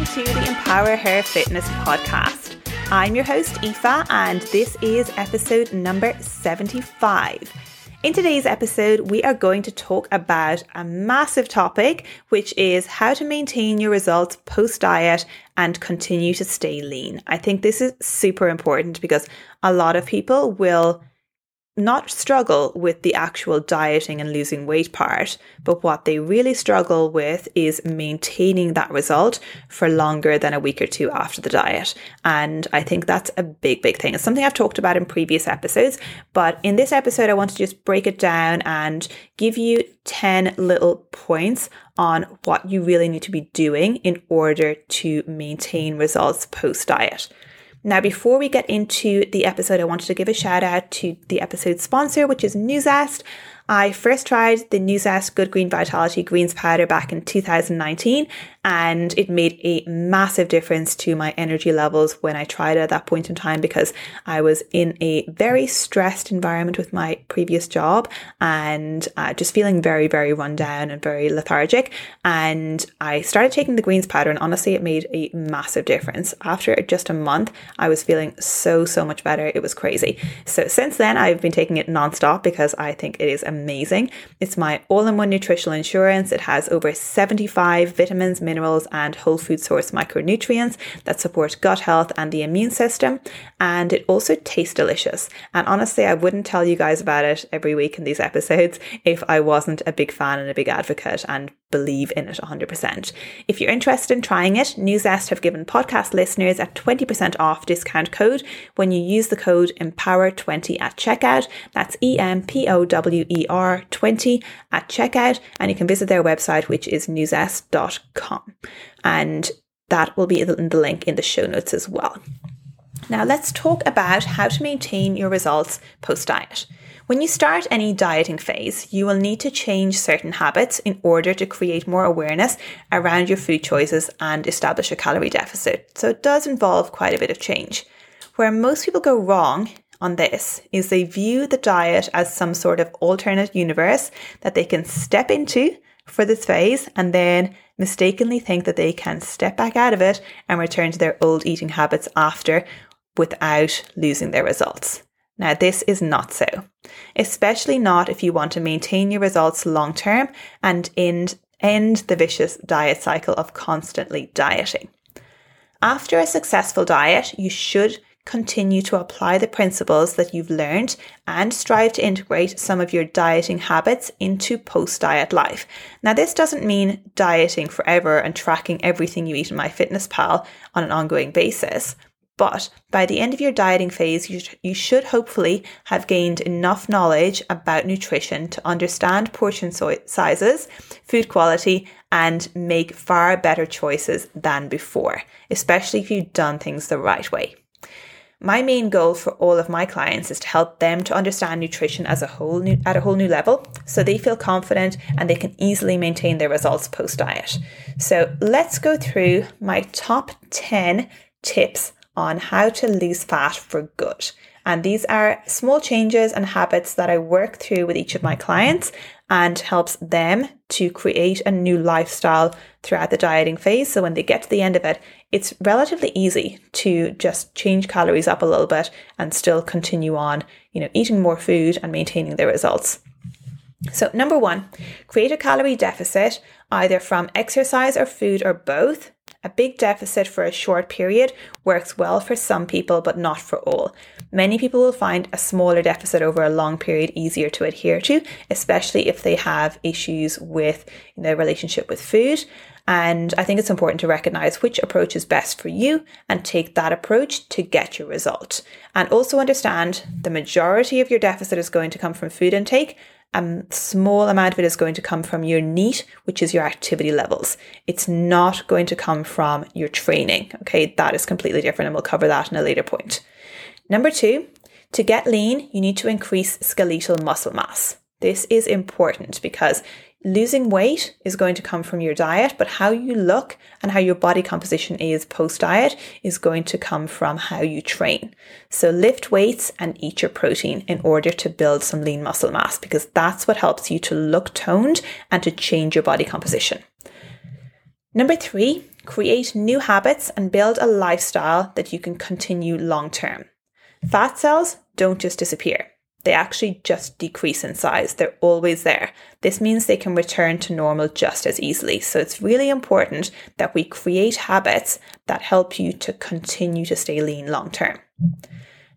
welcome to the Empower Her Fitness podcast. I'm your host, Aoife, and this is episode number 75. In today's episode, we are going to talk about a massive topic, which is how to maintain your results post diet and continue to stay lean. I think this is super important because a lot of people will not struggle with the actual dieting and losing weight part, but what they really struggle with is maintaining that result for longer than a week or two after the diet. And I think that's a big, big thing. It's something I've talked about in previous episodes, but in this episode, I want to just break it down and give you 10 little points on what you really need to be doing in order to maintain results post diet. Now, before we get into the episode, I wanted to give a shout out to the episode sponsor, which is Nuzest. I first tried the Nuzest Good Green Vitality Greens powder back in 2019, and it made a massive difference to my energy levels when I tried it at that point in time because I was in a very stressed environment with my previous job and uh, just feeling very, very run down and very lethargic. And I started taking the greens powder, and honestly, it made a massive difference. After just a month, I was feeling so, so much better. It was crazy. So since then, I've been taking it nonstop because I think it is amazing. It's my all in one nutritional insurance. It has over 75 vitamins, minerals, and whole food source micronutrients that support gut health and the immune system. And it also tastes delicious. And honestly, I wouldn't tell you guys about it every week in these episodes if I wasn't a big fan and a big advocate and believe in it 100%. If you're interested in trying it, Nuzest have given podcast listeners a 20% off discount code when you use the code EMPOWER20 at checkout. That's E M P O W E R 20 at checkout. And you can visit their website, which is nuzest.com. And that will be in the link in the show notes as well. Now, let's talk about how to maintain your results post diet. When you start any dieting phase, you will need to change certain habits in order to create more awareness around your food choices and establish a calorie deficit. So it does involve quite a bit of change. Where most people go wrong on this is they view the diet as some sort of alternate universe that they can step into for this phase and then mistakenly think that they can step back out of it and return to their old eating habits after without losing their results. Now, this is not so, especially not if you want to maintain your results long term and end, end the vicious diet cycle of constantly dieting. After a successful diet, you should continue to apply the principles that you've learned and strive to integrate some of your dieting habits into post diet life. Now, this doesn't mean dieting forever and tracking everything you eat in MyFitnessPal on an ongoing basis. But by the end of your dieting phase, you, you should hopefully have gained enough knowledge about nutrition to understand portion so- sizes, food quality, and make far better choices than before, especially if you've done things the right way. My main goal for all of my clients is to help them to understand nutrition as a whole new, at a whole new level so they feel confident and they can easily maintain their results post diet. So let's go through my top 10 tips on how to lose fat for good. And these are small changes and habits that I work through with each of my clients and helps them to create a new lifestyle throughout the dieting phase. So when they get to the end of it, it's relatively easy to just change calories up a little bit and still continue on, you know, eating more food and maintaining their results. So, number one, create a calorie deficit either from exercise or food or both a big deficit for a short period works well for some people, but not for all. Many people will find a smaller deficit over a long period easier to adhere to, especially if they have issues with their relationship with food. And I think it's important to recognize which approach is best for you and take that approach to get your result. And also understand the majority of your deficit is going to come from food intake a small amount of it is going to come from your NEAT, which is your activity levels. It's not going to come from your training. Okay, that is completely different, and we'll cover that in a later point. Number two, to get lean, you need to increase skeletal muscle mass. This is important because Losing weight is going to come from your diet, but how you look and how your body composition is post diet is going to come from how you train. So lift weights and eat your protein in order to build some lean muscle mass because that's what helps you to look toned and to change your body composition. Number three, create new habits and build a lifestyle that you can continue long term. Fat cells don't just disappear. They actually just decrease in size. They're always there. This means they can return to normal just as easily. So it's really important that we create habits that help you to continue to stay lean long term.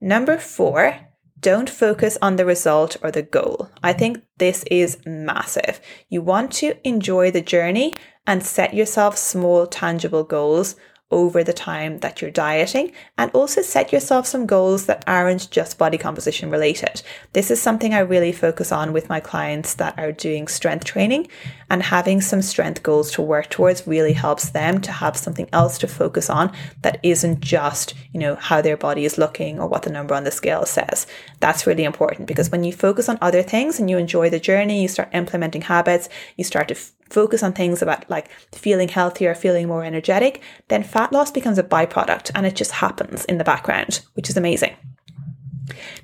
Number four, don't focus on the result or the goal. I think this is massive. You want to enjoy the journey and set yourself small, tangible goals over the time that you're dieting and also set yourself some goals that aren't just body composition related. This is something I really focus on with my clients that are doing strength training and having some strength goals to work towards really helps them to have something else to focus on that isn't just, you know, how their body is looking or what the number on the scale says. That's really important because when you focus on other things and you enjoy the journey, you start implementing habits, you start to focus on things about like feeling healthier, feeling more energetic, then fat loss becomes a byproduct and it just happens in the background, which is amazing.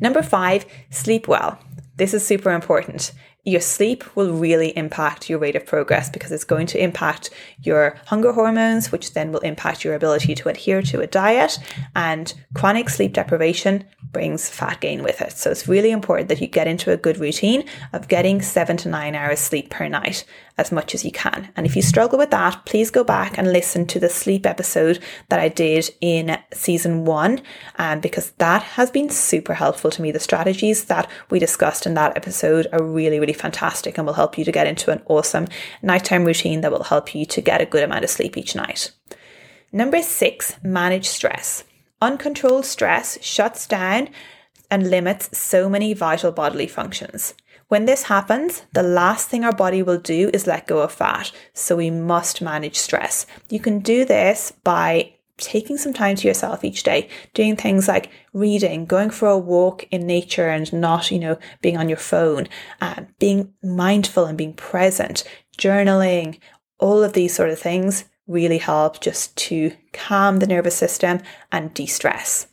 Number five, sleep well. This is super important your sleep will really impact your rate of progress because it's going to impact your hunger hormones, which then will impact your ability to adhere to a diet. And chronic sleep deprivation brings fat gain with it. So it's really important that you get into a good routine of getting seven to nine hours sleep per night as much as you can. And if you struggle with that, please go back and listen to the sleep episode that I did in season one, um, because that has been super helpful to me. The strategies that we discussed in that episode are really, really fantastic and will help you to get into an awesome nighttime routine that will help you to get a good amount of sleep each night. Number six, manage stress. Uncontrolled stress shuts down and limits so many vital bodily functions. When this happens, the last thing our body will do is let go of fat. So we must manage stress. You can do this by taking some time to yourself each day, doing things like reading, going for a walk in nature and not, you know, being on your phone, uh, being mindful and being present, journaling, all of these sort of things really help just to calm the nervous system and de stress.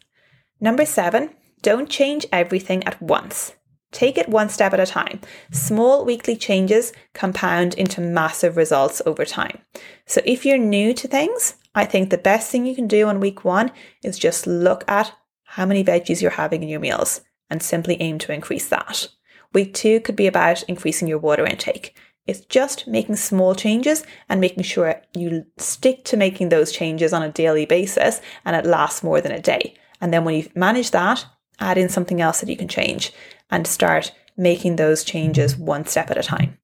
Number seven, don't change everything at once. Take it one step at a time. Small weekly changes compound into massive results over time. So if you're new to things, I think the best thing you can do on week one is just look at how many veggies you're having in your meals and simply aim to increase that. Week two could be about increasing your water intake. It's just making small changes and making sure you stick to making those changes on a daily basis and it lasts more than a day. And then when you've managed that, add in something else that you can change and start making those changes one step at a time.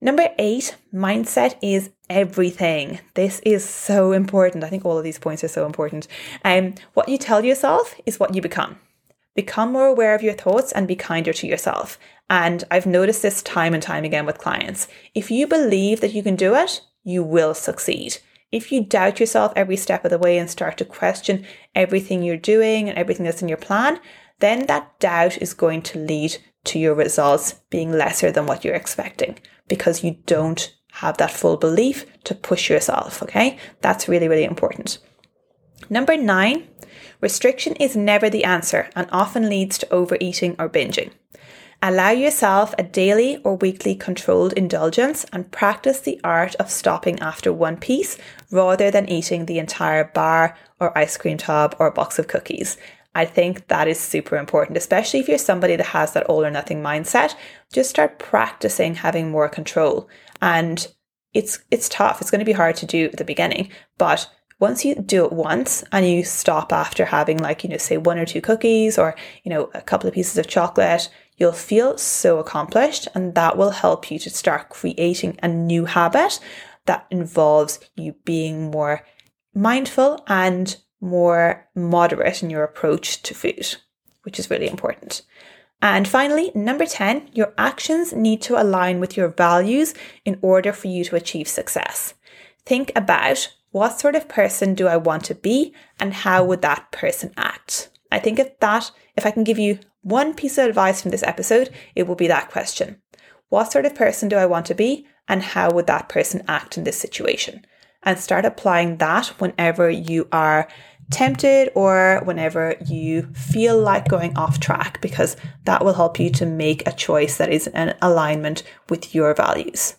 Number eight, mindset is everything. This is so important. I think all of these points are so important. Um, what you tell yourself is what you become. Become more aware of your thoughts and be kinder to yourself. And I've noticed this time and time again with clients. If you believe that you can do it, you will succeed. If you doubt yourself every step of the way and start to question everything you're doing and everything that's in your plan, then that doubt is going to lead to your results being lesser than what you're expecting because you don't have that full belief to push yourself. Okay. That's really, really important. Number nine, restriction is never the answer and often leads to overeating or binging. Allow yourself a daily or weekly controlled indulgence and practice the art of stopping after one piece rather than eating the entire bar or ice cream tub or box of cookies. I think that is super important, especially if you're somebody that has that all or nothing mindset. Just start practicing having more control. And it's it's tough. It's going to be hard to do at the beginning, but once you do it once and you stop after having like, you know, say one or two cookies or, you know, a couple of pieces of chocolate, you'll feel so accomplished and that will help you to start creating a new habit that involves you being more mindful and more moderate in your approach to food, which is really important. And finally, number 10, your actions need to align with your values in order for you to achieve success. Think about what sort of person do I want to be and how would that person act? I think if that, if I can give you one piece of advice from this episode, it will be that question. What sort of person do I want to be and how would that person act in this situation? And start applying that whenever you are tempted or whenever you feel like going off track, because that will help you to make a choice that is in alignment with your values.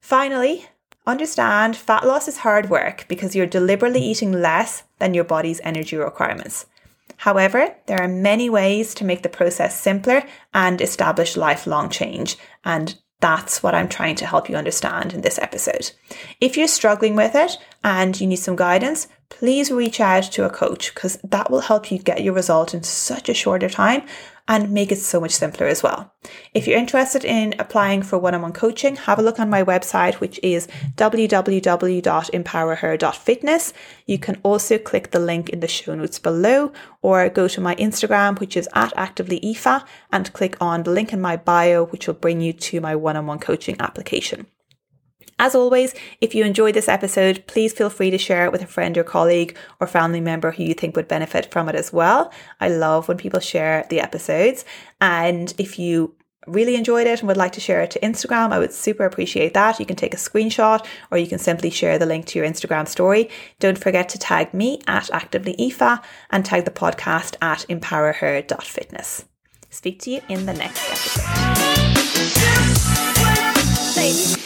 Finally, Understand fat loss is hard work because you're deliberately eating less than your body's energy requirements. However, there are many ways to make the process simpler and establish lifelong change. And that's what I'm trying to help you understand in this episode. If you're struggling with it and you need some guidance, please reach out to a coach because that will help you get your result in such a shorter time and make it so much simpler as well. If you're interested in applying for one on one coaching, have a look on my website, which is www.empowerher.fitness. You can also click the link in the show notes below or go to my Instagram, which is at activelyaoife, and click on the link in my bio, which will bring you to my one on one coaching application. As always, if you enjoyed this episode, please feel free to share it with a friend or colleague or family member who you think would benefit from it as well. I love when people share the episodes. And if you really enjoyed it and would like to share it to Instagram, I would super appreciate that. You can take a screenshot or you can simply share the link to your Instagram story. Don't forget to tag me at activelyaoife and tag the podcast at empowerher.fitness. Speak to you in the next episode.